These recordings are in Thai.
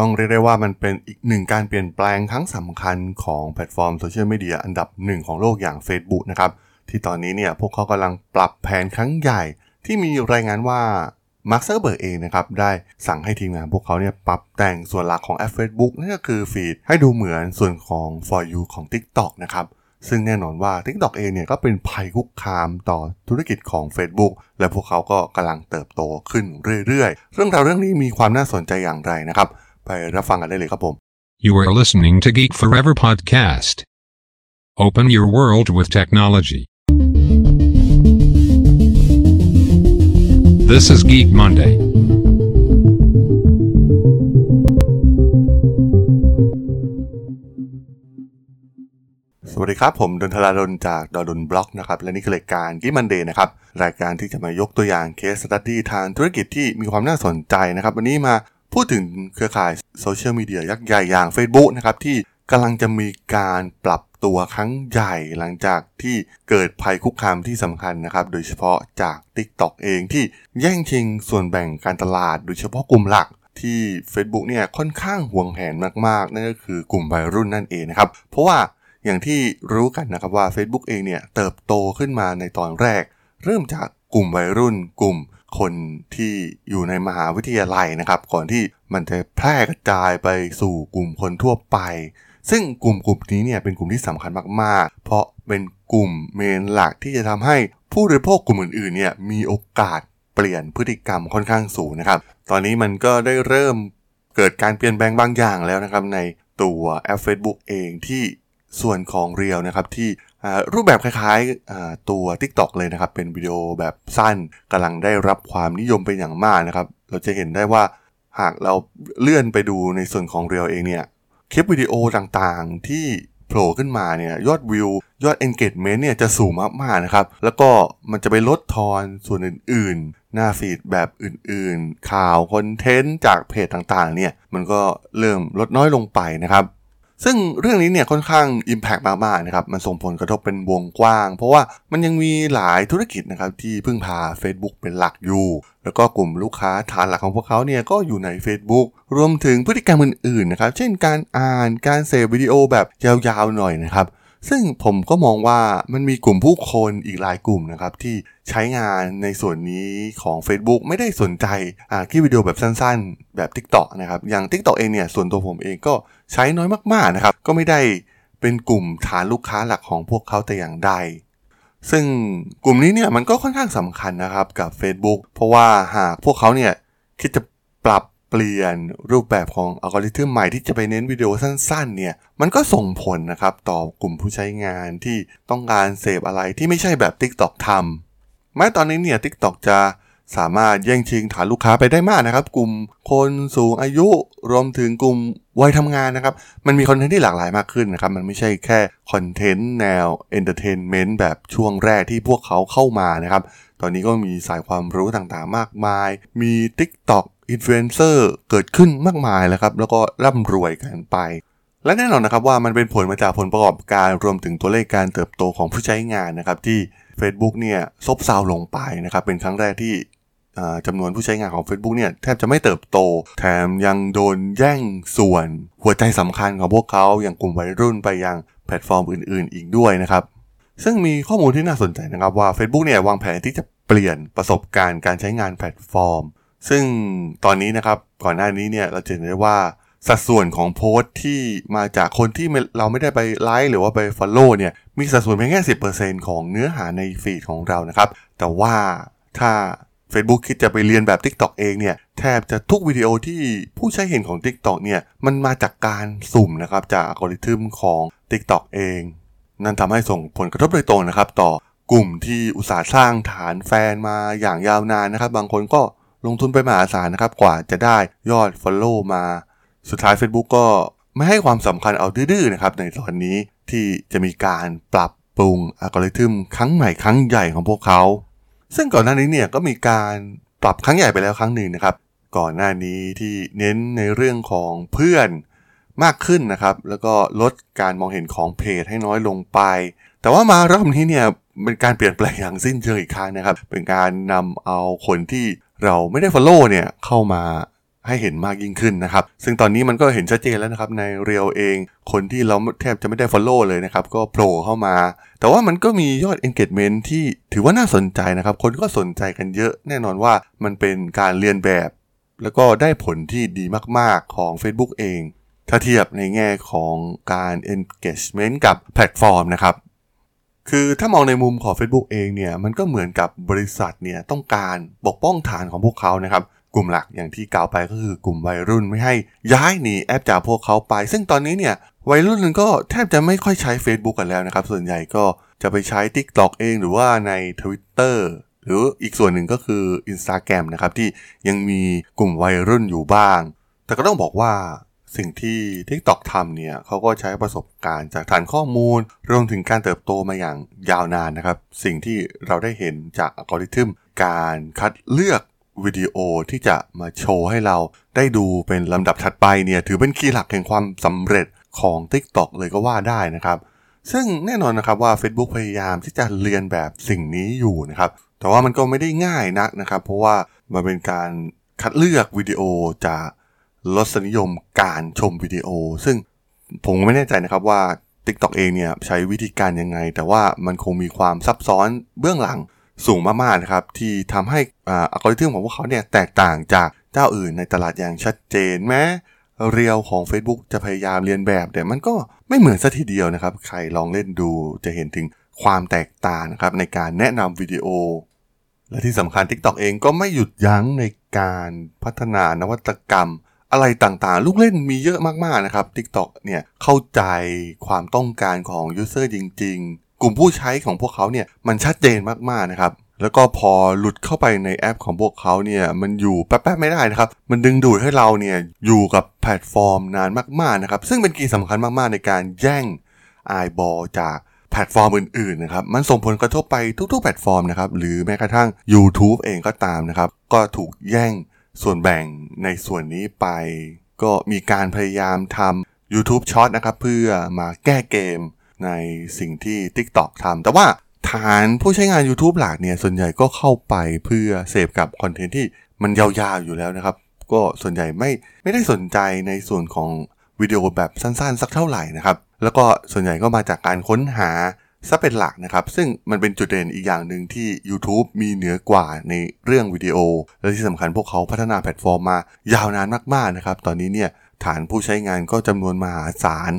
ต้องเรียกได้ว่ามันเป็นอีกหนึ่งการเปลี่ยนแปลงครั้งสำคัญของแพลตฟอร์มโซเชียลมีเดียอันดับหนึ่งของโลกอย่าง Facebook นะครับที่ตอนนี้เนี่ยพวกเขากำลังปรับแผนครั้งใหญ่ ที่มีรายงานว่ามาร์ค ซักเคอร์เบิร์กเองนะครับได้สั่งให้ทีมงานพวกเขาเนี่ยปรับแต่งส่วนหลักของแอป Facebook นั่นก็คือ feed ให้ดูเหมือนส่วนของ For You ของ TikTok นะครับซึ่งแน่นอนว่า TikTok เองเนี่ยก็เป็นภัยคุกคามต่อธุรกิจของ Facebook และพวกเขาก็กำลังเติบโตขึ้นเรื่อยๆ เรื่องราวเรื่องนี้มีความน่าสนใจอย่างไรนะครับ ไปรับฟังกันได้เลยครับผม You are listening to Geek Forever podcast. Open your world with technology. This is Geek Monday. สวัสดีครับ ผมดนทลาดนจากดอดนบล็อกนะครับ และนี่คือรายการกิมันเดย์นะครับ รายการที่จะมายกตัวอย่างเคสสตัดดี้ทางธุรกิจที่มีความน่าสนใจนะครับ วันนี้มา พูดถึงเครือข่ายโซเชียลมีเดียยักษ์ใหญ่อย่าง Facebook นะครับที่กำลังจะมีการปรับตัวครั้งใหญ่หลังจากที่เกิดภัยคุกคามที่สำคัญนะครับ โดยเฉพาะจาก TikTok เองที่แย่งชิงส่วนแบ่งการตลาด โดยเฉพาะกลุ่มหลักที่ Facebook เนี่ยค่อนข้างห่วงแหนมากๆ นั่นก็คือกลุ่มวัยรุ่นนั่นเองนะครับ เพราะว่าอย่างที่รู้กันนะครับว่า Facebook เองเนี่ยเติบโตขึ้นมาในตอนแรก เริ่มจากกลุ่มวัยรุ่น กลุ่ม คนที่อยู่ในมหาวิทยาลัยนะครับ ก่อนที่มันจะแพร่กระจายไปสู่กลุ่มคนทั่วไป ซึ่งกลุ่มกลุ่มนี้เนี่ยเป็นกลุ่มที่สำคัญมากๆ เพราะเป็นกลุ่มเมนหลักที่จะทำให้ผู้บริโภคกลุ่มอื่นๆเนี่ยมีโอกาสเปลี่ยนพฤติกรรมค่อนข้างสูงนะครับ ตอนนี้มันก็ได้เริ่มเกิดการเปลี่ยนแปลงบางอย่างแล้วนะครับในตัวแอป Facebook เองที่ส่วนของเรียวนะครับที่ รูปแบบคล้ายๆตัว TikTok เลยนะครับ เป็นวิดีโอแบบสั้นกำลังได้รับความนิยมเป็นอย่างมากนะครับ เราจะเห็นได้ว่าหากเราเลื่อนไปดูในส่วนของเรียวเองเนี่ย คลิปวิดีโอต่างๆที่โผล่ขึ้นมาเนี่ยยอดวิวยอด engagement เนี่ยจะสูงมากๆนะครับ แล้วก็มันจะไปลดทอนส่วนอื่นๆ หน้าฟีดแบบอื่นๆ ข่าวคอนเทนต์จากเพจต่างๆเนี่ยมันก็เริ่มลดน้อยลงไปนะครับ ซึ่งเรื่องนี้เนี่ยค่อนข้าง Impact มากๆนะครับ มันส่งผลกระทบเป็นวงกว้าง เพราะว่ามันยังมีหลายธุรกิจนะครับที่พึ่งพา Facebook เป็นหลักอยู่ แล้วก็กลุ่มลูกค้าฐานหลักของพวกเขาเนี่ยก็อยู่ใน Facebook รวมถึงพฤติกรรมอื่นๆนะครับ เช่นการอ่าน การเสพวิดีโอแบบยาวๆหน่อยนะครับ ซึ่งผมก็มองว่ามันมีกลุ่มผู้คนอีกหลายกลุ่มนะครับ ที่ใช้งานในส่วนนี้ของ Facebook ไม่ได้สนใจคลิปวิดีโอแบบสั้นๆ แบบ TikTok นะครับ อย่าง TikTok เองเนี่ย ส่วนตัวผมเองก็ใช้น้อยมากๆนะครับ ก็ไม่ได้เป็นกลุ่มฐานลูกค้าหลักของพวกเขาแต่อย่างใด ซึ่งกลุ่มนี้เนี่ยมันก็ค่อนข้างสำคัญนะครับกับ Facebook เพราะว่าหากพวกเขาเนี่ยคิดจะปรับ เปลี่ยนรูปแบบของอัลกอริทึมใหม่ที่จะไปเน้นวิดีโอสั้นๆเนี่ยมันก็ส่งผลนะครับต่อกลุ่มผู้ใช้งานที่ต้องการเสพอะไรที่ไม่ใช่แบบ TikTok ถึงแม้ตอนนี้เนี่ย TikTok จะสามารถแย่งชิงฐานลูกค้าไปได้มากนะครับ กลุ่มคนสูงอายุรวมถึงกลุ่มวัยทำงานนะครับ มันมีคอนเทนต์ที่หลากหลายมากขึ้นนะครับ มันไม่ใช่แค่คอนเทนต์แนว entertainment แบบช่วงแรกที่พวกเขาเข้ามานะครับ ตอนนี้ก็มีสายความรู้ต่างๆมากมาย มี TikTok อินฟลูเอนเซอร์เกิดขึ้นมากมายแล้วครับ แล้วก็ร่ำรวยกันไป และแน่นอนนะครับว่ามันเป็นผลมาจากผลประกอบการรวมถึงตัวเลขการเติบโตของผู้ใช้งานนะครับที่ Facebook เนี่ยซบเซาลงไปนะครับ เป็นครั้งแรกที่จำนวนผู้ใช้งานของ Facebook เนี่ยแทบจะไม่เติบโต แถมยังโดนแย่งส่วนหัวใจสำคัญของพวกเขาอย่างกลุ่มวัยรุ่นไปยังแพลตฟอร์มอื่น ๆ อีกด้วยนะครับ ซึ่งมีข้อมูลที่น่าสนใจนะครับว่า Facebook เนี่ยวางแผนที่จะเปลี่ยนประสบการณ์การใช้งานแพลตฟอร์ม ซึ่งตอนนี้นะครับก่อนหน้านี้เนี่ยเราจะเห็นได้ว่าสัดส่วนของโพสต์ที่มาจากคนที่เราไม่ได้ไปไลค์หรือว่าไป Follow เนี่ยมีสัดส่วนเพียงแค่สิของเนื้อหาในฟีดของเรานะครับ แต่ว่าถ้า Facebook คิดจะไปเรียนแบบ TikTok เองเนี่ยแทบจะทุกวิดีโอที่ผู้ใช้เห็นของ TikTok เนี่ยมันมาจากการสุ่มนะครับจากอัลกอริทึมของ TikTok เอง นั่นทำให้ส่งผลกระทบโดยตรงนะครับ ต่อกลุ่มที่อุตสาห์สร้างฐานแฟนมาอย่างยาวนานนะครับ บางคนก็ ลงทุนไปมหาศาลนะครับกว่าจะได้ยอด Follow มา สุดท้าย Facebook ก็ไม่ให้ความสำคัญเอาดื้อๆนะครับในตอนนี้ที่จะมีการปรับปรุงอัลกอริทึมครั้งใหม่ครั้งใหญ่ของพวกเขา ซึ่งก่อนหน้านี้เนี่ยก็มีการปรับครั้งใหญ่ไปแล้วครั้งหนึ่งนะครับ ก่อนหน้านี้ที่เน้นในเรื่องของเพื่อนมากขึ้นนะครับ แล้วก็ลดการมองเห็นของเพจให้น้อยลงไป แต่ว่ามารอบนี้เนี่ยเป็นการเปลี่ยนแปลงอย่างสิ้นเชิงอีกครั้งนะครับ เป็นการนำเอาคนที่ เราไม่ได้ follow เนี่ยเข้ามาให้เห็นมากยิ่งขึ้นนะครับ ซึ่งตอนนี้มันก็เห็นชัดเจนแล้วนะครับ ในเรียวเอง คนที่เราแทบจะไม่ได้ Follow เลยนะครับ ก็โผล่เข้ามา แต่ว่ามันก็มียอด engagement ที่ถือว่าน่าสนใจนะครับ คนก็สนใจกันเยอะ แน่นอนว่ามันเป็นการเรียนแบบ แล้วก็ได้ผลที่ดีมากๆของ Facebook เอง ถ้าเทียบในแง่ของการ engagement กับแพลตฟอร์มนะครับ คือถ้ามองในมุมของ Facebook เองเนี่ยมันก็เหมือนกับบริษัทเนี่ยต้องการปกป้องฐานของพวกเขานะครับกลุ่มหลักอย่างที่กล่าวไปก็คือกลุ่มวัยรุ่นไม่ให้ย้ายหนีแอปจากพวกเขาไป ซึ่งตอนนี้เนี่ยวัยรุ่นก็แทบจะไม่ค่อยใช้ Facebook กันแล้วนะครับ ส่วนใหญ่ก็จะไปใช้ TikTok เองหรือว่าใน Twitter หรืออีกส่วนหนึ่งก็คือ Instagram นะครับที่ยังมีกลุ่มวัยรุ่นอยู่บ้าง แต่ก็ต้องบอกว่า สิ่งที่ TikTok ทำเนี่ยเขาก็ใช้ประสบการณ์จากฐานข้อมูล รวมถึงการเติบโตมาอย่างยาวนานนะครับ สิ่งที่เราได้เห็นจากอัลกอริทึมการคัดเลือกวิดีโอที่จะมาโชว์ให้เราได้ดูเป็นลำดับถัดไปเนี่ยถือเป็นคีย์หลักแห่งความสำเร็จของ TikTok เลยก็ว่าได้นะครับ ซึ่งแน่นอนนะครับว่า Facebook พยายามที่จะเรียนแบบสิ่งนี้อยู่นะครับ แต่ว่ามันก็ไม่ได้ง่ายนักนะครับ เพราะว่ามันเป็นการคัดเลือกวิดีโอจาก รสนิยมการชมวิดีโอ ซึ่งผมไม่แน่ใจนะครับว่า TikTok เองเนี่ยใช้วิธีการยังไง แต่ว่ามันคงมีความซับซ้อนเบื้องหลังสูงมากๆนะครับ ที่ทำให้อัลกอริทึมของพวกเขาเนี่ยแตกต่างจากเจ้าอื่นในตลาดอย่างชัดเจนแม้เรียวของ Facebook จะพยายามเรียนแบบแต่มันก็ไม่เหมือนสัทีเดียวนะครับ ใครลองเล่นดูจะเห็นถึงความแตกต่างนะครับในการแนะนำวิดีโอ และที่สำคัญ TikTok เองก็ไม่หยุดยั้งในการพัฒนานวัตกรรม อะไรต่างๆ ลูกเล่นมีเยอะมากๆนะครับ TikTok เนี่ยเข้าใจความต้องการของยูเซอร์จริง ๆ กลุ่มผู้ใช้ของพวกเขาเนี่ยมันชัดเจนมากๆนะครับแล้วก็พอหลุดเข้าไปในแอปของพวกเขาเนี่ยมันอยู่แป๊บๆไม่ได้นะครับ มันดึงดูดให้เราเนี่ยอยู่กับแพลตฟอร์มนานมากๆนะครับ ซึ่งเป็น key สำคัญมากๆในการแย่ง eyeball จากแพลตฟอร์มอื่นๆนะครับ มันส่งผลกระทบไปทุกๆแพลตฟอร์มนะครับ หรือแม้กระทั่ง YouTube เองก็ตามนะครับ ก็ถูกแย่งส่วนแบ่ง ในส่วนนี้ไป ก็มีการพยายามทำ YouTube Short นะครับ เพื่อมาแก้เกมในสิ่งที่ TikTok ทำแต่ว่าฐานผู้ใช้งาน YouTube หลักเนี่ย ส่วนใหญ่ก็เข้าไปเพื่อเสพกับคอนเทนต์ที่มันยาวๆอยู่แล้วนะครับ ก็ส่วนใหญ่ไม่ไม่ได้สนใจในส่วนของวิดีโอแบบสั้นๆ สักเท่าไหร่นะครับ แล้วก็ส่วนใหญ่ก็มาจากการค้นหา ซะเป็นหลักนะครับ ซึ่งมันเป็นจุดเด่นอีกอย่างหนึ่งที่ YouTube มีเหนือกว่าในเรื่องวิดีโอ และที่สำคัญพวกเขาพัฒนาแพลตฟอร์มมายาวนานมากๆนะครับ ตอนนี้เนี่ยฐานผู้ใช้งานก็จำนวนมหาศาล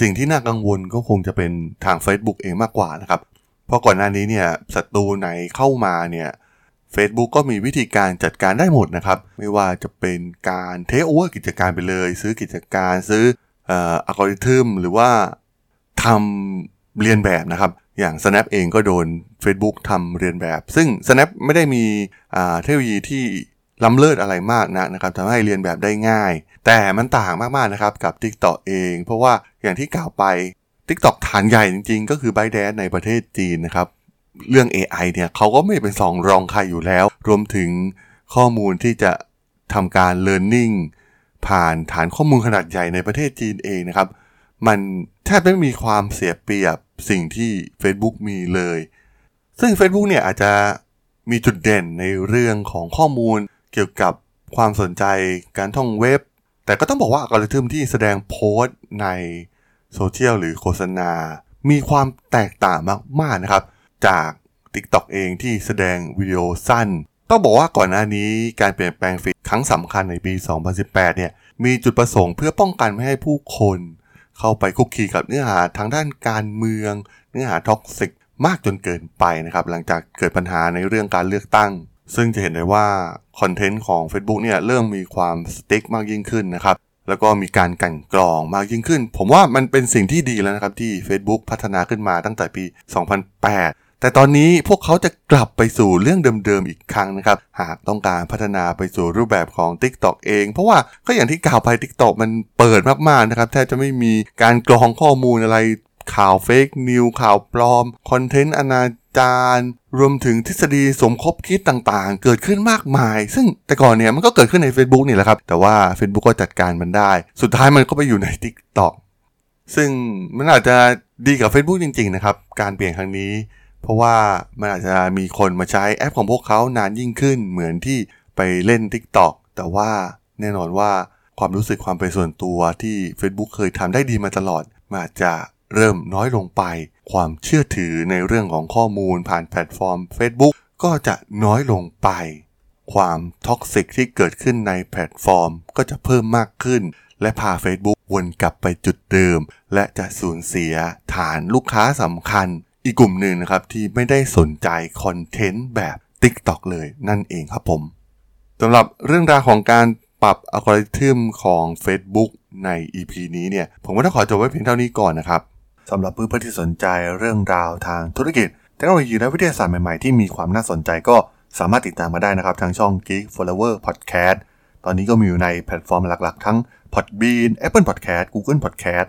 สิ่งที่น่ากังวลก็คงจะเป็นทาง Facebook เองมากกว่านะครับ เพราะก่อนหน้านี้เนี่ยศัตรูไหนเข้ามาเนี่ย Facebook ก็มีวิธีการจัดการได้หมดนะครับ ไม่ว่าจะเป็นการเทคโอเวอร์กิจการไปเลย ซื้อกิจการซื้ออัลกอริทึมหรือว่าทำ เลียนแบบนะครับ อย่าง Snap เองก็โดน Facebook ทำเลียนแบบ ซึ่ง Snap ไม่ได้มีเทคโนโลยีที่ล้ำเลิศอะไรมากนะนะครับทำให้เลียนแบบได้ง่าย แต่มันต่างมากๆนะครับกับ TikTok เอง เพราะว่าอย่างที่กล่าวไป TikTok ฐานใหญ่จริงๆ ก็คือ ByteDance ในประเทศจีนนะครับ เรื่อง AI เนี่ยเขาก็ไม่เป็นสองรองใครอยู่แล้ว รวมถึงข้อมูลที่จะทำการ learning ผ่านฐานข้อมูลขนาดใหญ่ในประเทศจีนเองนะครับ มัน แทบไม่มีความเสียเปรียบสิ่งที่ Facebook มีเลย ซึ่ง Facebook เนี่ยอาจจะมีจุดเด่นในเรื่องของข้อมูลเกี่ยวกับความสนใจการท่องเว็บ แต่ก็ต้องบอกว่าอัลกอริทึมที่แสดงโพสต์ในโซเชียลหรือโฆษณา มีความแตกต่างมาก ๆ นะครับ จาก TikTok เองที่แสดงวิดีโอสั้น ต้องบอกว่าก่อนหน้านี้การเปลี่ยนแปลง feed ครั้งสำคัญในปี 2018 เนี่ย มีจุดประสงค์เพื่อป้องกันไม่ให้ผู้คน เข้าไปคลุกคลีกับเนื้อหาทางด้านการเมือง เนื้อหา toxic มากจนเกินไปนะครับหลังจากเกิดปัญหาในเรื่องการเลือกตั้ง ซึ่งจะเห็นได้ว่าคอนเทนต์ของ Facebook เนี่ยเริ่มมีความสติ๊กมากยิ่งขึ้นนะครับแล้วก็มีการกันกรองมากยิ่งขึ้น ผมว่ามันเป็นสิ่งที่ดีแล้วนะครับที่ Facebook พัฒนาขึ้นมาตั้งแต่ปี 2008 แต่ตอนนี้พวกเขาจะกลับไปสู่เรื่องเดิมๆอีกครั้งนะครับ หากต้องการพัฒนาไปสู่รูปแบบของ TikTok เอง เพราะว่าก็อย่างที่กล่าวไป TikTok มันเปิดมากๆนะครับแทบจะไม่มีการกรองข้อมูลอะไรข่าวเฟกนิวข่าวปลอม คอนเทนต์อนาจารรวมถึงทฤษฎีสมคบคิดต่างๆ เกิดขึ้นมากมาย ซึ่งแต่ก่อนเนี่ยมันก็เกิดขึ้นใน Facebook นี่แหละครับ แต่ว่า Facebook ก็จัดการมันได้ สุดท้ายมันก็ไปอยู่ใน TikTok ซึ่งมันอาจจะดีกับ Facebook จริง ๆ นะครับ การเปลี่ยนครั้งนี้ เพราะว่ามันอาจจะมีคนมาใช้แอปของพวกเขานานยิ่งขึ้น เหมือนที่ไปเล่น TikTok แต่ว่าแน่นอนว่าความรู้สึกความเป็นส่วนตัวที่ Facebook เคยทำได้ดีมาตลอดมันอาจจะเริ่มน้อยลงไป ความเชื่อถือในเรื่องของข้อมูลผ่านแพลตฟอร์ม Facebook ก็จะน้อยลงไป ความ toxic ที่เกิดขึ้นในแพลตฟอร์ม ก็จะเพิ่มมากขึ้น และพา Facebook วนกลับไปจุดเดิม และจะสูญเสียฐานลูกค้าสำคัญ อีกกลุ่มหนึ่งนะครับที่ไม่ได้สนใจคอนเทนต์แบบ TikTok เลยนั่นเองครับผมสำหรับเรื่องราวของการปรับอัลกอริทึมของ Facebook ใน EP นี้เนี่ย ผมก็ต้องขอจบไว้เพียงเท่านี้ก่อนนะครับสำหรับเพื่อนๆที่สนใจเรื่องราวทางธุรกิจเทคโนโลยีและวิทยาศาสตร์ใหม่ๆ ที่มีความน่าสนใจก็สามารถติดตามมาได้นะครับ ทางช่อง Geek Forever Podcast ตอนนี้ก็มีอยู่ในแพลตฟอร์มหลักๆ ทั้ง Podbean Apple Podcast Google Podcast